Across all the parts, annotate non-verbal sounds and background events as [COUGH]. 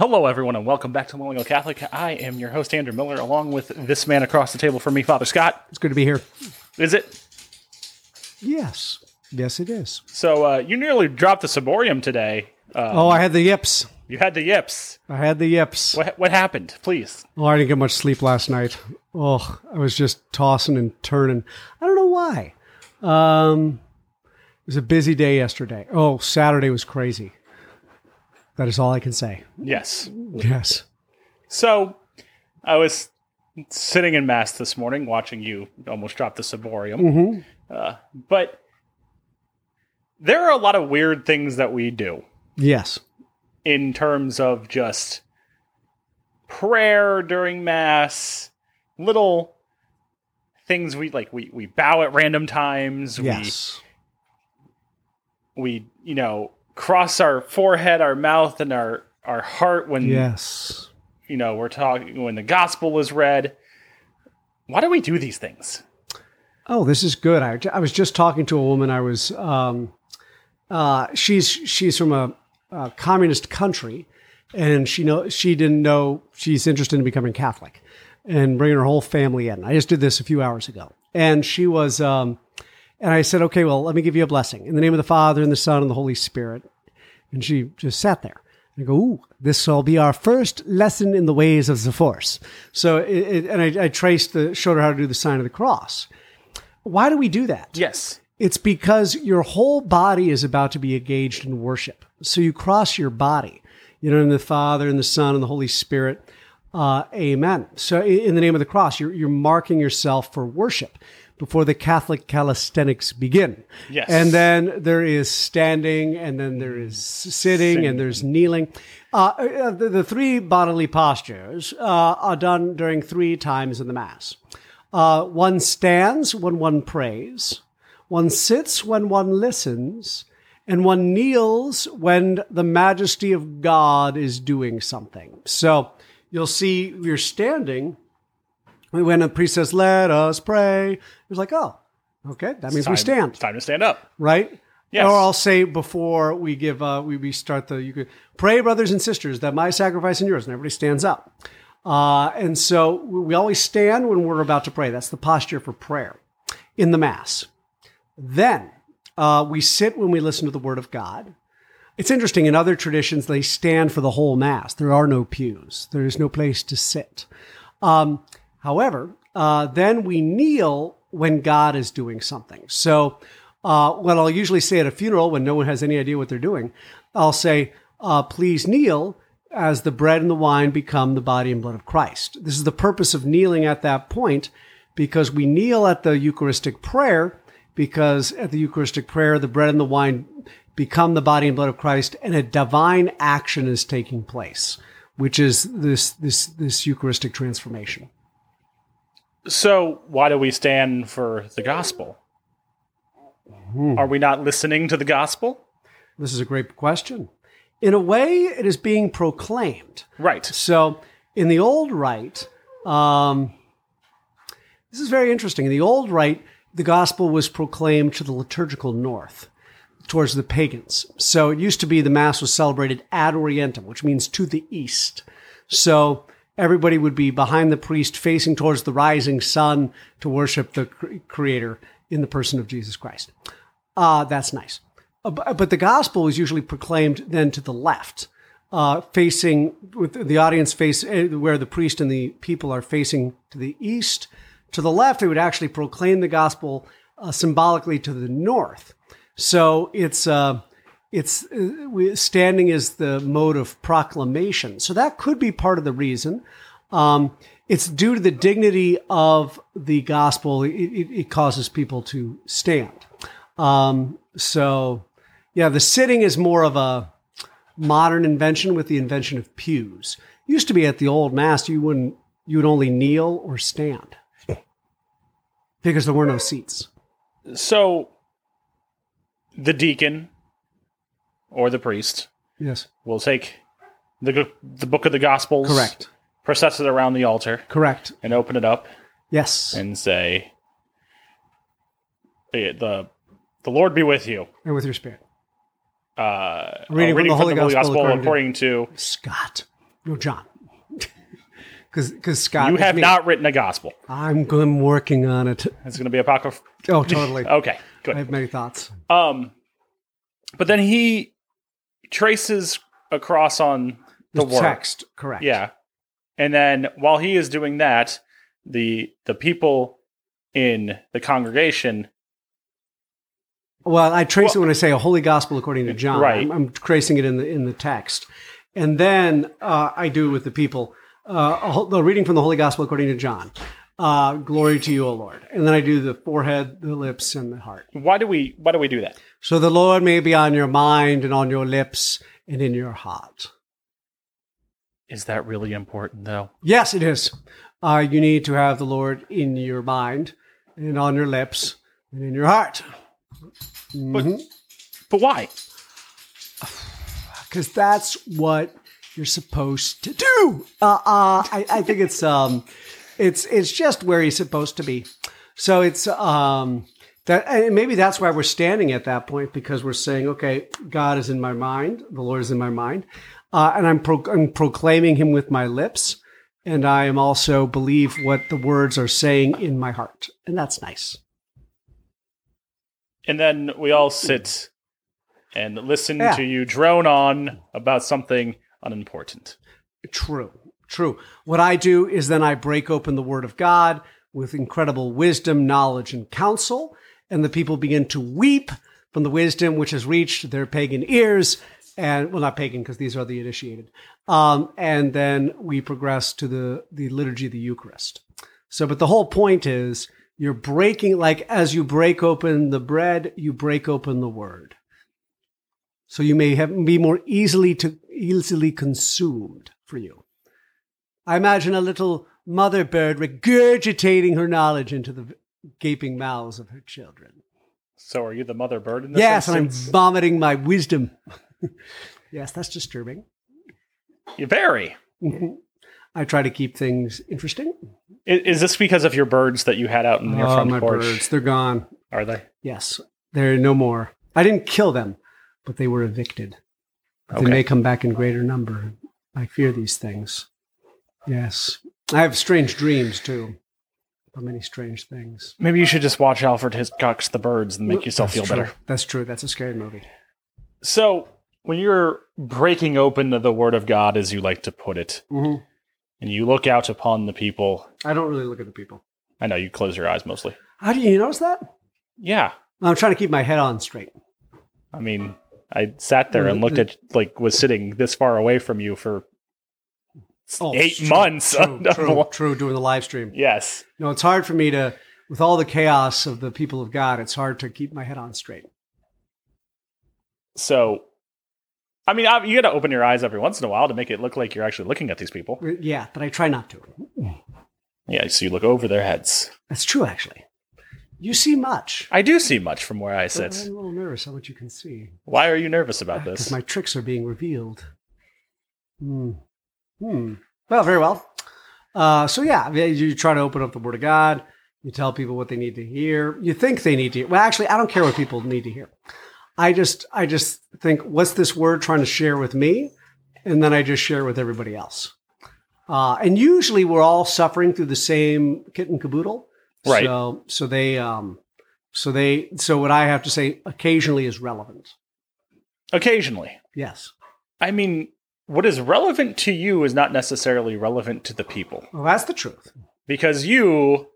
Hello, everyone, and welcome back to Millennial Catholic. I am your host, Andrew Miller, along with this man across the table from me, Father Scott. It's good to be here. Is it? Yes. Yes, it is. So, uh, you nearly dropped the ciborium today. Uh, Oh, I had the yips. you had the yips. I had the yips. What, what happened? Please. Oh, I didn't get much sleep last night. Oh, I was just tossing and turning. I don't know why. Um, it was a busy day yesterday. Oh, Saturday was crazy. That is all I can say. Yes. Yes. So, I was sitting in Mass this morning watching you almost drop the ciborium. Mm-hmm. Uh, but there are a lot of weird things that we do. Yes. in terms of just prayer during mass, little things we like we we bow at random times, Yes. we we you know cross our forehead, our mouth and our our heart when Yes. you know we're talking when the gospel is read. Why do we do these things? Oh, this is good. I, I was just talking to a woman. I was, um, uh, she's she's from a, a communist country, and she know she didn't know she's interested in becoming Catholic, and bringing her whole family in. I just did this a few hours ago, and she was, um, and I said, okay, well, let me give you a blessing in the name of the Father and the Son and the Holy Spirit, and she just sat there. And I go, ooh, this will be our first lesson in the ways of the Force. So, it, it, and I, I traced the, showed her how to do the sign of the cross. Why do we do that? Yes. It's because your whole body is about to be engaged in worship. So you cross your body, you know, in the Father and the Son and the Holy Spirit. Uh, amen. So in the name of the cross, you're, you're marking yourself for worship before the Catholic calisthenics begin. Yes. And then there is standing, and then there is sitting, and there's kneeling. Uh, uh, the, the three bodily postures uh, are done during three times in the Mass. Uh, one stands when one prays, one sits when one listens, and one kneels when the majesty of God is doing something. So you'll see you're standing when a priest says, Let us pray. It's like, oh, okay, that means we Time- stand It's time to stand up. right? Yes. Or I'll say before we give, uh, we, we start the, you could pray, brothers and sisters, that my sacrifice and yours, and everybody stands up. Uh, and so we we always stand when we're about to pray. That's the posture for prayer in the Mass. Then uh, we sit when we listen to the Word of God. It's interesting, in other traditions, they stand for the whole Mass. There are no pews, there is no place to sit. Um, however, uh, then we kneel when God is doing something. So, uh, what I'll usually say at a funeral when no one has any idea what they're doing, I'll say, uh, please kneel as the bread and the wine become the body and blood of Christ. This is the purpose of kneeling at that point because we kneel at the Eucharistic prayer because at the Eucharistic prayer, the bread and the wine become the body and blood of Christ and a divine action is taking place, which is this, this, this Eucharistic transformation. So, why do we stand for the gospel? Are we not listening to the gospel? This is a great question. In a way, it is being proclaimed. Right. So, in the old rite, um, this is very interesting. In the old rite, the gospel was proclaimed to the liturgical north, towards the pagans. So, it used to be the Mass was celebrated ad orientem, which means to the east. So, everybody would be behind the priest, facing towards the rising sun to worship the Creator in the person of Jesus Christ. Uh, that's nice. Uh, But the gospel is usually proclaimed then to the left, uh, facing with the audience face eh, where the priest and the people are facing to the east. To the left, they would actually proclaim the gospel uh, symbolically to the north. So it's uh, it's uh, standing is the mode of proclamation. So that could be part of the reason. Um, it's due to the dignity of the gospel. It, it, it causes people to stand. Um, so, yeah, the sitting is more of a modern invention with the invention of pews. Used to be at the old mass, you wouldn't you would only kneel or stand because there were no seats. So, the deacon or the priest Yes, will take the the book of the Gospels, correct, process it around the altar, correct. and open it up Yes, and say, "the the the Lord be with you." and with your spirit, Uh, Reading a from the Holy Gospel according to- to Scott. No, John. [LAUGHS] Because Scott, You have me. not written a gospel. I'm, I'm working on it. It's going to be apocryphal. Oh, totally. [LAUGHS] Okay, I have many thoughts. Um, but then he traces across on the, The text, correct? Yeah. And then while he is doing that, the the people in the congregation Well, I trace it when I say a holy gospel according to John. Right. I'm, I'm tracing it in the in the text, and then uh, I do with the people uh, a reading from the holy gospel according to John. Uh, glory to you, O Lord, and then I do the forehead, the lips, and the heart. why do we why do we do that? So the Lord may be on your mind and on your lips and in your heart. Is that really important though? Yes, it is. Uh, you need to have the Lord in your mind and on your lips and in your heart. Mhm. But why? [SIGHS] because that's what you're supposed to do. Uh, uh, I, I think it's um, it's it's just where he's supposed to be. So it's um, that and maybe that's why we're standing at that point because we're saying, okay, God is in my mind, the Lord is in my mind, uh, and I'm, pro- I'm proclaiming Him with my lips, and I am also believe what the words are saying in my heart, and that's nice. And then we all sit and listen Yeah. to you drone on about something unimportant. True, true. What I do is then I break open the Word of God with incredible wisdom, knowledge, and counsel, and the people begin to weep from the wisdom which has reached their pagan ears. And well, not pagan because these are the initiated. Um, and then we progress to the the liturgy of the Eucharist. So, but the whole point is you're breaking like as you break open the bread, you break open the Word. So you may have be more easily to easily consumed for you. I imagine a little mother bird regurgitating her knowledge into the gaping mouths of her children. So are you the mother bird in this Yes, and I'm vomiting my wisdom. [LAUGHS] yes, that's disturbing. You very. [LAUGHS] I try to keep things interesting. I- Is this because of your birds that you had out in your oh, front my porch? birds, they're gone. Are they? Yes, they're no more. I didn't kill them, but they were evicted. Okay. They may come back in greater number. I fear these things. Yes. I have strange dreams too. Of many strange things. Maybe you should just watch Alfred Hitchcock's The Birds and make yourself That's feel true. better. That's true. That's a scary movie. So, when you're breaking open the Word of God, as you like to put it, Mhm. and you look out upon the people, I don't really look at the people. I know you close your eyes mostly. How do you notice that? Yeah. I'm trying to keep my head on straight. I mean, I sat there and looked at, like, was sitting this far away from you for Oh, eight true, months. True, [LAUGHS] true, true. Doing the live stream. Yes. No, it's hard for me to, with all the chaos of the people of God, it's hard to keep my head on straight. So, I mean, you got to open your eyes every once in a while to make it look like you're actually looking at these people. Yeah, but I try not to. Yeah, so you look over their heads. That's true, actually. You see much. I do see much from where I sit. I'm a little nervous how much you can see. Why are you nervous about Because this? my tricks are being revealed. Hmm. Hmm. Well, very well. Uh, so yeah, you try to open up the Word of God. You tell people what they need to hear. You think they need to hear. Well, actually, I don't care what people need to hear. I just, I just think, what's this word trying to share with me? And then I just share with everybody else. Uh, and usually, we're all suffering through the same kit and caboodle. Right. So, so they, um, so they, so what I have to say occasionally is relevant. Occasionally. Yes. I mean, what is relevant to you is not necessarily relevant to the people Well, that's the truth. because you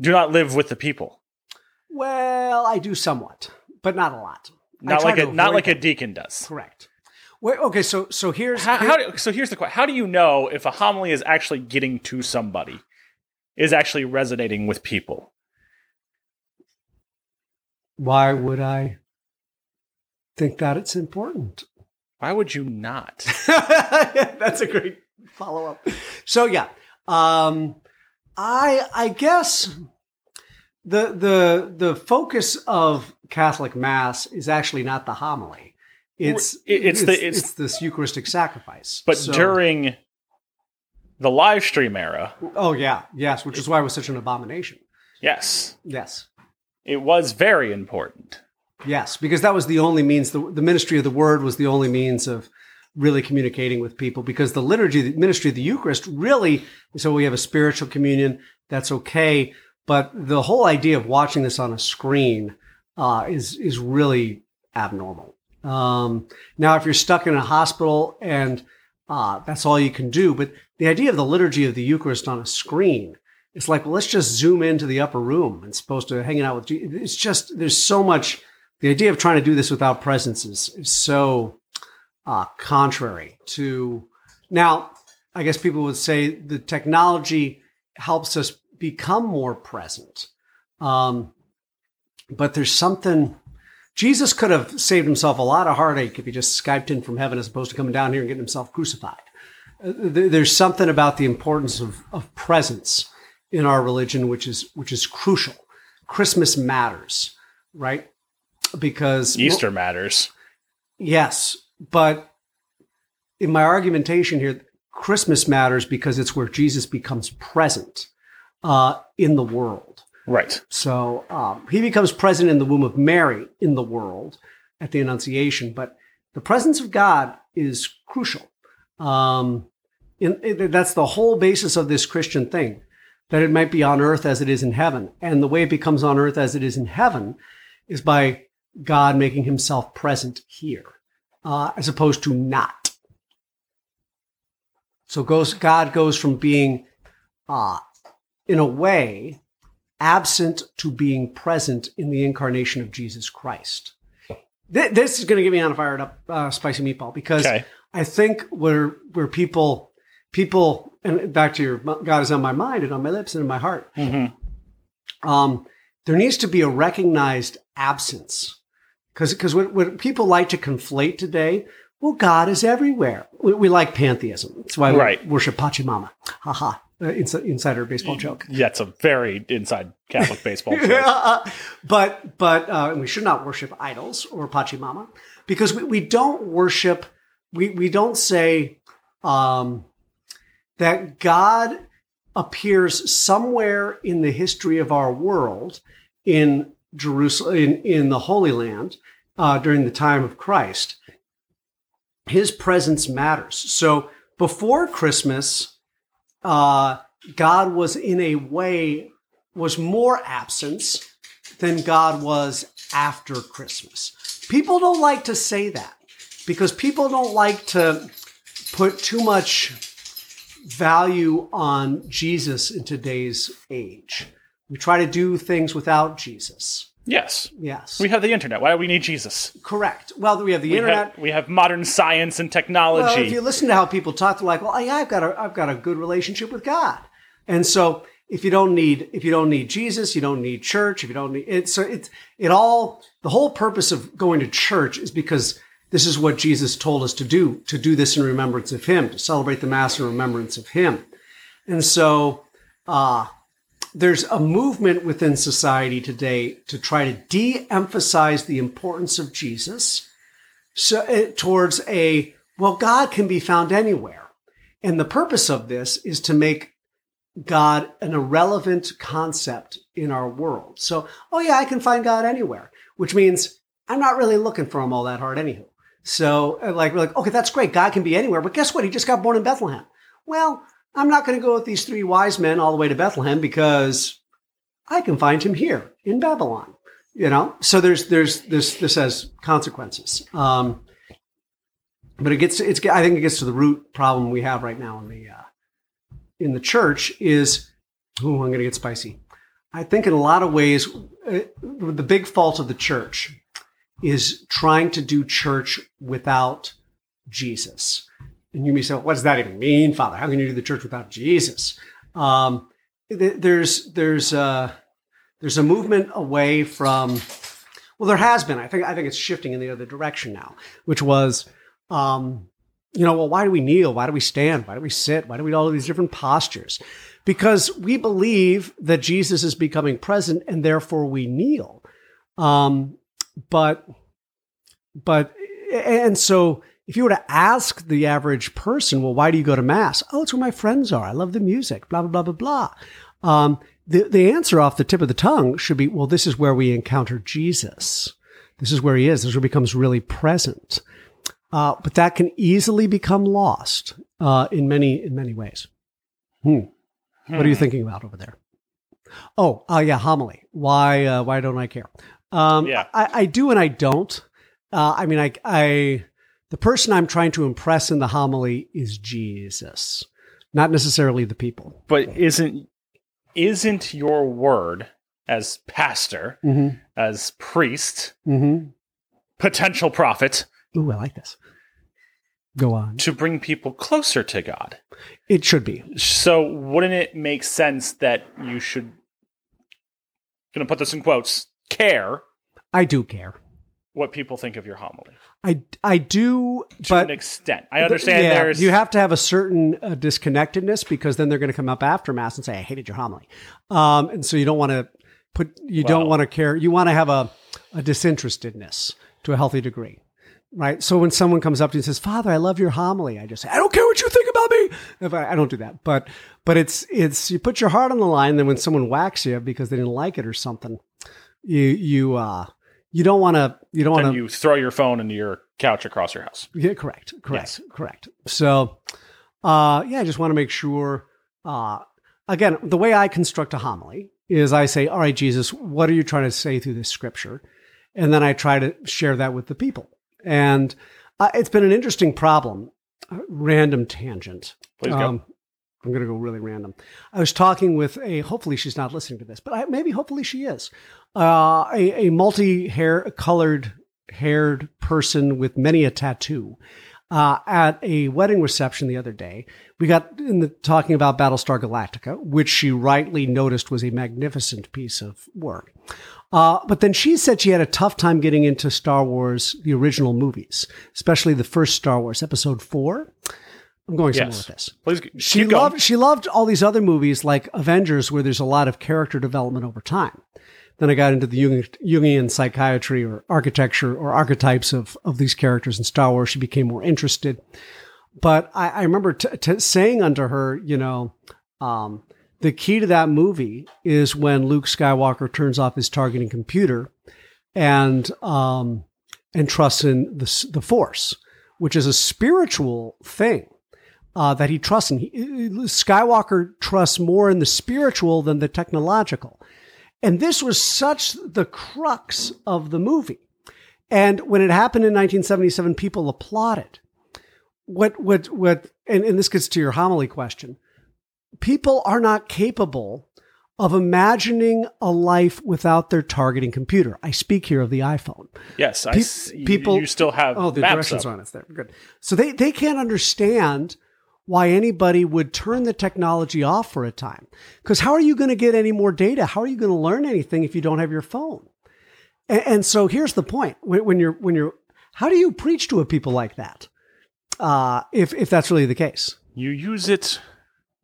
do not live with the people. Well, I do somewhat, but not a lot. Not like a not like a deacon does. Correct. Wait, okay, so so here's How, here- how do, so here's the question: How do you know if a homily is actually getting to somebody, is actually resonating with people? why would I think that it's important? Why would you not? [LAUGHS] That's a great follow up. So yeah, um, I I guess the the the focus of Catholic Mass is actually not the homily. It's It- it's the- it's, it's- this Eucharistic sacrifice. But So- during the live stream era, oh yeah yes, which is why it was such an abomination. yes, Yes. it was very important. Yes, because that was the only means. The, the ministry of the word was the only means of really communicating with people because the liturgy, the ministry of the Eucharist really, so we have a spiritual communion. That's okay. But the whole idea of watching this on a screen uh, is is really abnormal. Um, now, if you're stuck in a hospital and uh, that's all you can do, but the idea of the liturgy of the Eucharist on a screen, it's like, well, let's just zoom into the upper room and supposed to hanging out with. Jesus. It's just there's so much. The idea of trying to do this without presence is, is so uh, contrary to. Now, I guess people would say the technology helps us become more present. Um, but there's something Jesus could have saved himself a lot of heartache if he just Skyped in from heaven as opposed to coming down here and getting himself crucified. Uh, there's something about the importance of, of presence in our religion, which is which is crucial. Christmas matters, right? Because Easter well, matters. Yes, but in my argumentation here, Christmas matters because it's where Jesus becomes present uh, in the world. Right. So um, he becomes present in the womb of Mary in the world at the Annunciation, but the presence of God is crucial. Um, in, in, that's the whole basis of this Christian thing, that it might be on earth as it is in heaven. And the way it becomes on earth as it is in heaven is by God making himself present here, uh, as opposed to not. So goes, God goes from being, uh, in a way, absent to being present in the incarnation of Jesus Christ. This is going to get me on a fired up uh, spicy meatball because okay. I think where where people people and back to your God is on my mind and on my lips and in my heart. Mm-hmm. Um, there needs to be a recognized absence because because what, what, people like to conflate today. Well, God is everywhere. We, we like pantheism. That's why we right. worship Pachamama. Ha ha uh, insider baseball joke. Yeah, it's a very inside Catholic baseball [LAUGHS] joke. but but uh, we should not worship idols or Pachamama because we, we don't worship. We we don't say um, that God appears somewhere in the history of our world in Jerusalem in, in the Holy Land uh, during the time of Christ. His presence matters. So before Christmas uh, God was in a way was more absence than God was after Christmas. People don't like to say that because people don't like to put too much value on Jesus in today's age. We try to do things without Jesus. Yes. Yes. We have the internet. Why do we need Jesus? Correct. Well, we have the we internet. Have, we have modern science and technology. Well, if you listen to how people talk, they're like, "Well, yeah, I've got a, I've got a good relationship with God," and so if you don't need, if you don't need Jesus, you don't need church. If you don't need it, so it's it all. The whole purpose of going to church is because this is what Jesus told us to do. To do this in remembrance of Him. To celebrate the Mass in remembrance of Him. And so, uh, there's a movement within society today to try to de-emphasize the importance of Jesus so, uh, towards a well god can be found anywhere. And the purpose of this is to make god an irrelevant concept in our world. So oh yeah i can find god anywhere which means i'm not really looking for him all that hard anywho so uh, like we're like okay that's great. God can be anywhere but guess what? He just got born in bethlehem. Well I'm not going to go with these three wise men all the way to Bethlehem because I can find him here in Babylon. You know, so there's there's this this has consequences. Um, but it gets it's I think it gets to the root problem we have right now in the uh, in the church is oh I'm going to get spicy. I think in a lot of ways uh, the big fault of the church is trying to do church without Jesus. And you may say, what does that even mean, Father? How can you do the church without Jesus? Um, there's there's uh, there's a movement away from well, there has been. I think I think it's shifting in the other direction now, which was, um, you know, well, why do we kneel? Why do we stand? Why do we sit? Why do we do all these different postures? Because we believe that Jesus is becoming present, and therefore we kneel. Um, but but and so if you were to ask the average person, well, why do you go to mass? Oh, it's where my friends are. I love the music, blah, blah, blah, blah, blah. Um, the, the answer off the tip of the tongue should be, well, this is where we encounter Jesus. This is where he is. This is where he becomes really present. uh, but that can easily become lost uh, in many in many ways. Hmm. What are you Hmm. thinking about over there? Oh, uh, yeah, homily. Why? Uh, why don't I care? Um, Yeah. I, I do and I don't. Uh, I mean, I, I, the person I'm trying to impress in the homily is Jesus, not necessarily the people. But isn't isn't your word as pastor, Mm-hmm. as priest, Mm-hmm. potential prophet, Ooh, I like this. Go on. to bring people closer to God? It should be. So wouldn't it make sense that you should gonna put this in quotes, care I do care. What people think of your homily? I, I do, To but an extent. I understand Yeah, there's you have to have a certain uh, disconnectedness because then they're going to come up after mass and say, "I hated your homily," um, and so you don't want to put you don't want to care. You want to have a, a disinterestedness to a healthy degree, right? So when someone comes up to you and says, "Father, I love your homily," I just say, "I don't care what you think about me." If I, I don't do that, but but it's it's you put your heart on the line. Then when someone whacks you because they didn't like it or something, you you uh you don't want to you don't want then to you throw your phone into your couch across your house. yeah, correct, correct, correct. So, uh, yeah, I just want to make sure. Uh, again, the way I construct a homily is I say, "All right, Jesus, what are you trying to say through this scripture?" And then I try to share that with the people. And uh, it's been an interesting problem. Uh, random tangent. Please go. Um, I'm going to go really random. I was talking with a, hopefully she's not listening to this, but I, maybe hopefully she is, uh, a, a multi hair colored haired person with many a tattoo. Uh, at a wedding reception the other day, we got in the talking about Battlestar Galactica, which she rightly noticed was a magnificent piece of work. Uh, but then she said she had a tough time getting into Star Wars, the original movies, especially the first Star Wars, Episode Four. I'm going somewhere Yes. with this. Please She keep going. loved she loved all these other movies like Avengers, where there's a lot of character development over time. Then I got into the Jung, Jungian psychiatry or architecture or archetypes of of these characters in Star Wars. She became more interested. But I, I remember t- t- saying unto her, you know, um, the key to that movie is when Luke Skywalker turns off his targeting computer and um, and trusts in the the Force, which is a spiritual thing uh, that he trusts in. He, Skywalker trusts more in the spiritual than the technological. And this was such the crux of the movie. And when it happened in 1977, people applauded. What, what, what, and, and this gets to your homily question. People are not capable of imagining a life without their targeting computer. I speak here of the iPhone. yes, Pe- people- you still have Oh, the directions up. on it's there. Good. So they, they can't understand why anybody would turn the technology off for a time. Because how are you going to get any more data? How are you going to learn anything if you don't have your phone? And, and so here's the point: when, when you're when you're, how do you preach to a people like that? Uh, if if that's really the case. You use it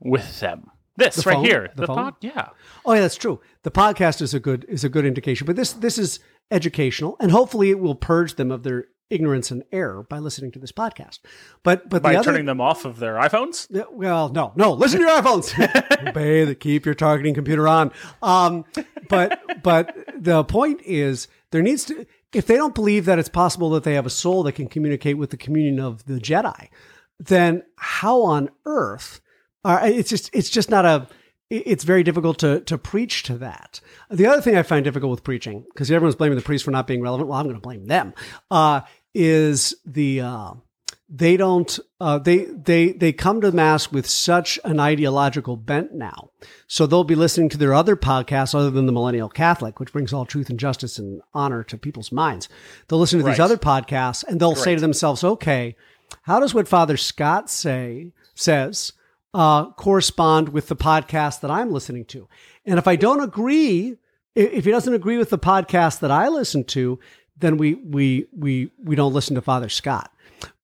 with them. This The right phone? here. The The, phone? pod, yeah. Oh, yeah, that's true. The podcast is a good is a good indication, but this this is educational, and hopefully it will purge them of their ignorance and error by listening to this podcast. But but By the other, turning them off of their iPhones. Yeah, Well, no, no. Listen to your iPhones. [LAUGHS] Obey the keep your targeting computer on. Um, but but the point is there needs to if they don't believe that it's possible that they have a soul that can communicate with the communion of the Jedi, then how on earth? Are, it's just it's just not a. It's very difficult to to preach to that. The other thing I find difficult with preaching because everyone's blaming the priest for not being relevant. Well, I'm going to blame them. Uh, is the uh, they don't uh, they they they come to mass with such an ideological bent now so they'll be listening to their other podcasts other than the millennial catholic which brings all truth and justice and honor to people's minds they'll listen to these other podcasts and they'll say to themselves okay how does what father scott say says uh, correspond with the podcast that i'm listening to and if i don't agree if he doesn't agree with the podcast that i listen to then we we we we don't listen to father scott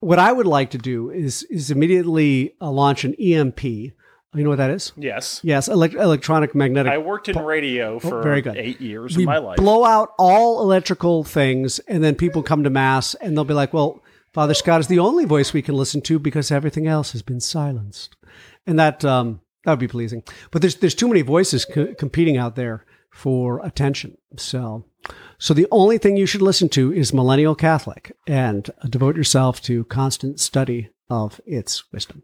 what I would like to do is is immediately uh, launch an EMP. You know what that is? Yes. Yes, elect- electronic magnetic. I worked in radio for Oh, very good. eight years we of my life. blow out all electrical things, and then people come to mass, and they'll be like, "Well, Father Scott is the only voice we can listen to because everything else has been silenced," and that um, that would be pleasing. But there's there's too many voices co- competing out there for attention. So, so the only thing you should listen to is Millennial Catholic and devote yourself to constant study of its wisdom.